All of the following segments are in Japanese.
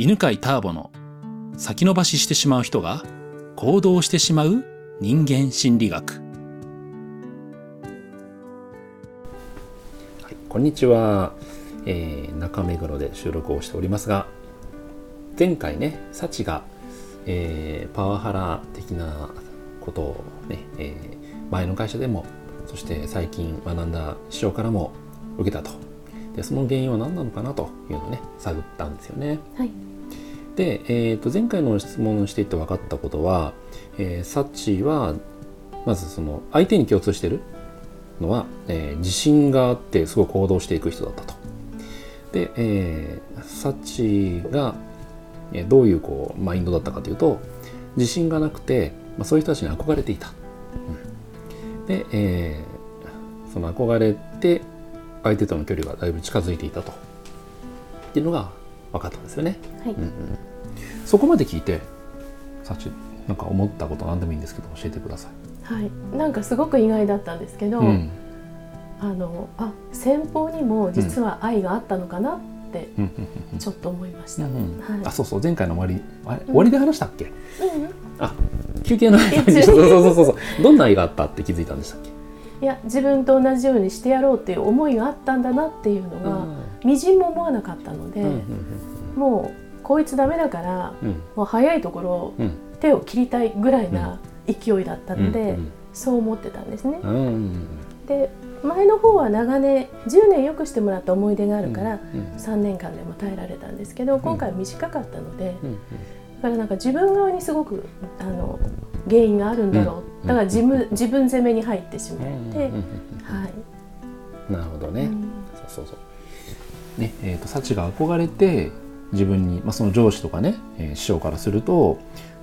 犬飼ターボの先延ばししてしまう人が行動してしまう人間心理学。はい、こんにちは、えー中目黒で収録をしておりますが前回ね幸が、えーパワハラ的なことをね、えー前の会社でもそして最近学んだ師匠からも受けたと。でその原因は何なのかなというのをね探ったんですよね。はい。で、えー、と前回の質問をしていって分かったことは、えーサッチーはまずその相手に共通してるのは、えー自信があってすごい行動していく人だったと。で、えーサッチーが、えーどういうこうマインドだったかというと自信がなくて、まあ、そういう人たちに憧れていた。うんで、えーその憧れて相手との距離がだいぶ近づいていたと。っていうのが分かったんですよね。はい。うんうん。そこまで聞いてさちなんか思ったこと何でもいいんですけど教えてください。はい。なんかすごく意外だったんですけど、うん。あのあ先方にも実は愛があったのかなってちょっと思いました。あそうそう。前回の終わりあれ終わりで話したっけ、うんあ休憩の間に。そうそうそうそう。どんな愛があったって気づいたんでしたっけ？いや自分と同じようにしてやろうっていう思いがあったんだなっていうのがみじんも思わなかったので、もうこいつダメだからうんもう早いところうん。手を切りたいぐらいな勢いだったので、うんそう思ってたんですね。で前の方は長年10年よくしてもらった思い出があるから、うん3年間でも耐えられたんですけど今回は短かったので、うんだからなんか自分側にすごくあの原因があるんだろうだから自分自分責めに入ってしまうんって、はい、なるほどね、うんそうそうそう。ね、えっ、と、サチが憧れて、自分に、まあ、その上司とかね、えー師匠からすると。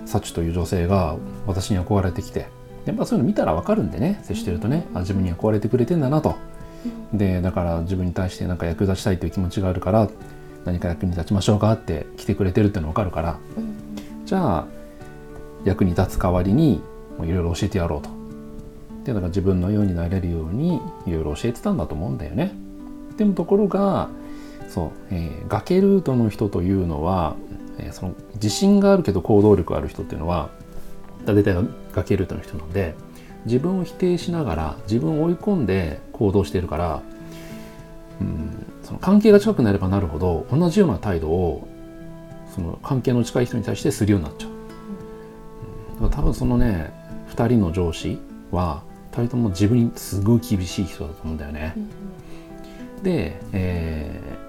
サチという女性が私に憧れてきて。やっぱそういうの見たらわかるんでね、接してるとね、あ、自分に憧れてくれてんだなと。で、だから自分に対してなんか役立ちたいという気持ちがあるから。何か役に立ちましょうかって来てくれてるっていうのわかるから。うんじゃあ。役に立つ代わりに、いろいろ教えてやろうと。で、だから自分のようになれるように、いろいろ教えてたんだと思うんだよね。でもところがそう、えー崖ルートの人というのは、えーその自信があるけど行動力ある人っていうのは大体崖ルートの人なんで自分を否定しながら自分を追い込んで行動してるから、うん、その関係が近くなればなるほど同じような態度をその関係の近い人に対してするようになっちゃう。うんだから多分そのね2人の上司は2人とも自分にすごい厳しい人だと思うんだよね。で、えー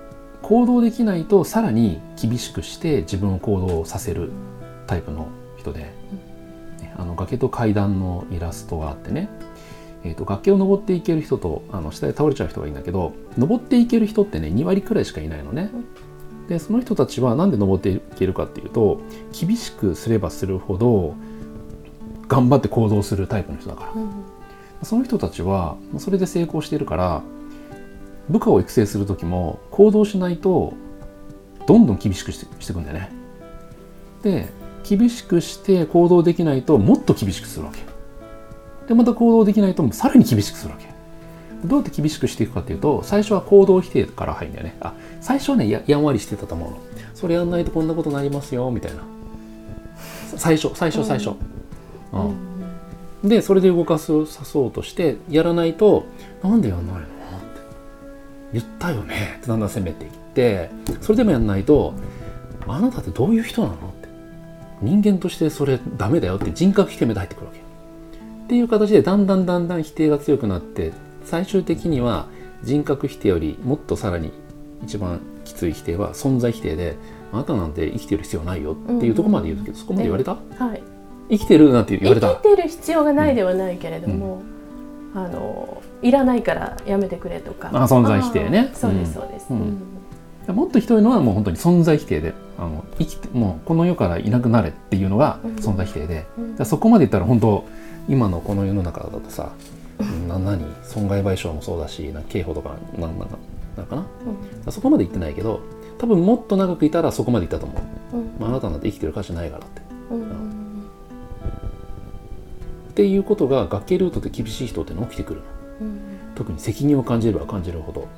行動できないとさらに厳しくして自分を行動させるタイプの人で、ねあの崖と階段のイラストがあってね、えー、と崖を登っていける人とあの下で倒れちゃう人がいいんだけど登っていける人ってね2割くらいしかいないのね。でその人たちは何で登っていけるかっていうと厳しくすればするほど頑張って行動するタイプの人だから。うんその人たちはそれで成功しているから部下を育成する時も行動しないとどんどん厳しくしてしていくんだよね。で厳しくして行動できないともっと厳しくするわけ。でまた行動できないとさらに厳しくするわけ。どうやって厳しくしていくかっていうと最初は行動否定から入るんだよね。あ最初はねややんわりしてたと思うの。それやんないとこんなことになりますよみたいな。最初最初最初。うんでそれで動かすさそうとしてやらないと「なんでやんないの?」って「言ったよね」ってだんだん責めていってそれでもやんないと「あなたってどういう人なの?」って人間としてそれダメだよって人格否定まで入ってくるわけっていう形でだんだんだんだん否定が強くなって最終的には人格否定よりもっとさらに一番きつい否定は存在否定であなたなんて生きてる必要ないよっていうところまで言うけど、そこまで言われた、はい、生きてるなんて言われた？生きてる必要がないではないけれども、あのいらないからやめてくれとか。あ存在否定ね。そうですうん。そうです、うん。うん。もっとひどいのはもう本当に存在否定であの生きてもうこの世からいなくなれっていうのがうん。存在否定で、そこまで言ったら本当今のこの世の中だとさな何？損害賠償もそうだしな刑法とかなんなんかな？んかなうん。そこまで言ってないけど多分もっと長くいたらそこまで言ったと思う、うん。まあ、あなたなんて生きてる価値ないからって。うん。っていうことが崖ルートで厳しい人っての起きてくるの。うん。特に責任を感じれば感じるほど、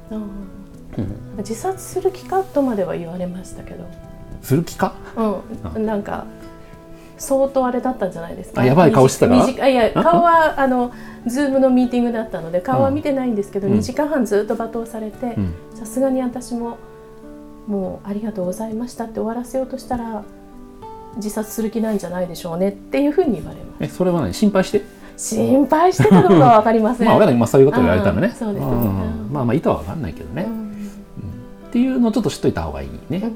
自殺する気かとまでは言われましたけど。する気か？うん、なんか相当あれだったんじゃないですか？あやばい顔してたか？いいや顔はあのズームのミーティングだったので顔は見てないんですけど、うん。2時間半ずっと罵倒されてうん。さすがに私ももうありがとうございましたって終わらせようとしたら自殺する気なんじゃないでしょうねっていうふうに言われます。えそれはね心配して？心配してたのかは分かりません。まあ俺ら今そういうこと言われたらね。うん。そうですまあまあ意図は分かんないけどね、うん。っていうのをちょっと知っといた方がいいね、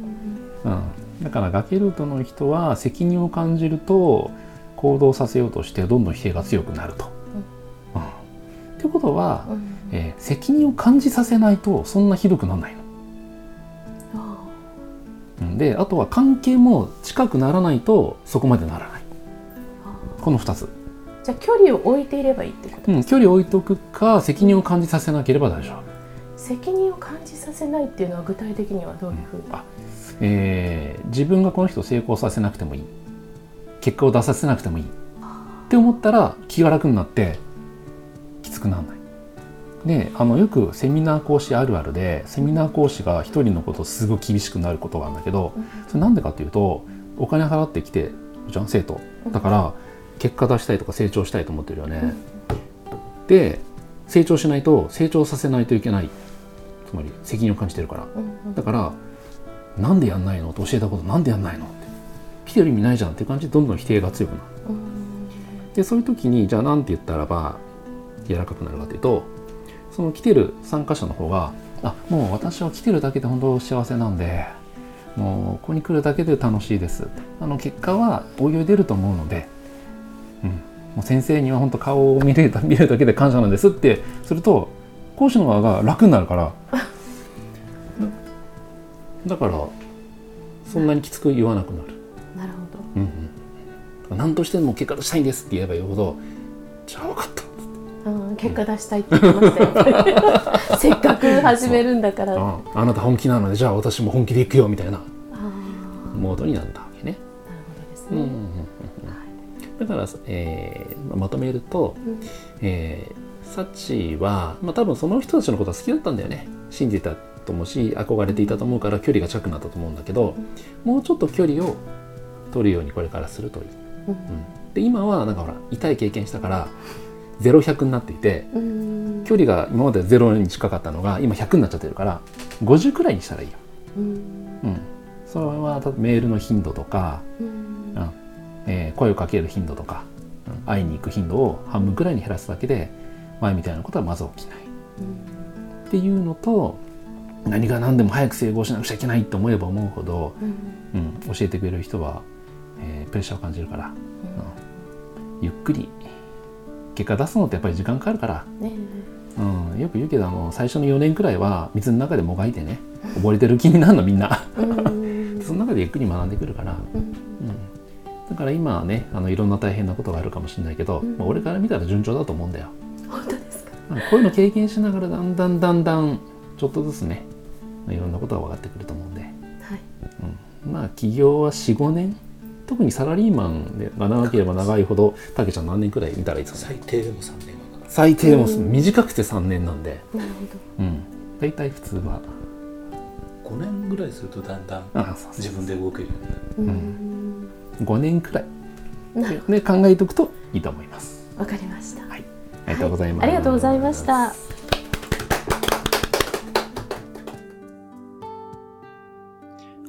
うん。うん、だから崖ルートの人は責任を感じると行動させようとしてどんどん否定が強くなると。うん。ってことは、うん。えー責任を感じさせないとそんなひどくならないの。あうん。であとは関係も近くならないとそこまでならない。この2つ、ーじゃあ距離を置いていればいいってことうん、距離を置いとくか責任を感じさせなければ大丈夫。責任を感じさせないっていうのは具体的にはどういうふうに、あえー自分がこの人を成功させなくてもいい結果を出させなくてもいいって思ったら気が楽になってきつくならない。であのよくセミナー講師あるあるでセミナー講師が一人のことをすごい厳しくなることがあるんだけどそれなんでかっていうとお金払ってきてるじゃん生徒だから結果出したいとか成長したいと思ってるよね。で成長しないと成長させないといけないつまり責任を感じてるから。だからなんでやんないの？って教えたことなんでやんないの？って。来てる意味ないじゃんっていう感じでどんどん否定が強くなる。うん。でそういう時にじゃあなんて言ったらば柔らかくなるかというとその来てる参加者の方があもう私は来てるだけで本当幸せなんでもうここに来るだけで楽しいですあの結果はおいおい出ると思うので、うん、もう先生には本当顔を見れた見るだけで感謝なんですってすると講師の側が楽になるからだからそんなにきつく言わなくなる。なるほど。うんうん、何としても結果出したいんですって言えば言うほどじゃあ分かった。うん結果出したいって言ってましたよ。せっかく始めるんだから。あああなた本気なのでじゃあ私も本気でいくよみたいな。あモードになったわけね。なるほどですうんうんうんね、うん。だから、えーまあまとめると、うん。えーサチは、まあ、多分その人たちのことは好きだったんだよね。信じたと思うし憧れていたと思うから距離が近くなったと思うんだけど、もうちょっと距離を取るようにこれからするといい。うん。うん。で今はなんかほら痛い経験したから0100になっていてうん。距離が今まで0に近かったのが今100になっちゃってるから50くらいにしたらいいよ。うん。うん、それはメールの頻度とか、うん。うん。えー声をかける頻度とか、うん。会いに行く頻度を半分くらいに減らすだけで前みたいなことはまず起きない。っていうのと何が何でも早く成功しなくちゃいけないと思えば思うほど、うん。うん、教えてくれる人は、えープレッシャーを感じるから、うん。ゆっくり結果出すのってやっぱり時間かかるから、ね。うん、よく言うけどあの最初の4年くらいは水の中でもがいてね溺れてる気になるのみんな。うん。その中でゆっくり学んでくるから、うん。うん、だから今はねあのいろんな大変なことがあるかもしれないけど、うん。まあ俺から見たら順調だと思うんだよ、本当ですか？うん。こういうの経験しながらだんだんだんだんちょっとずつねいろんなことが分かってくると思うんで、はい。うん、まあ起業は45年。特にサラリーマンが長ければ長いほどたけちゃん何年くらい見たらいいですかね？最低でも3年最低でもうん。短くて3年なんで、なるうん、大体普通は。5年ぐらいするとだんだん自分で動けるようになる。ん。5年くらい。で考えておくといいと思います。わかりました。はい、ありがとうございます。ありがとうございました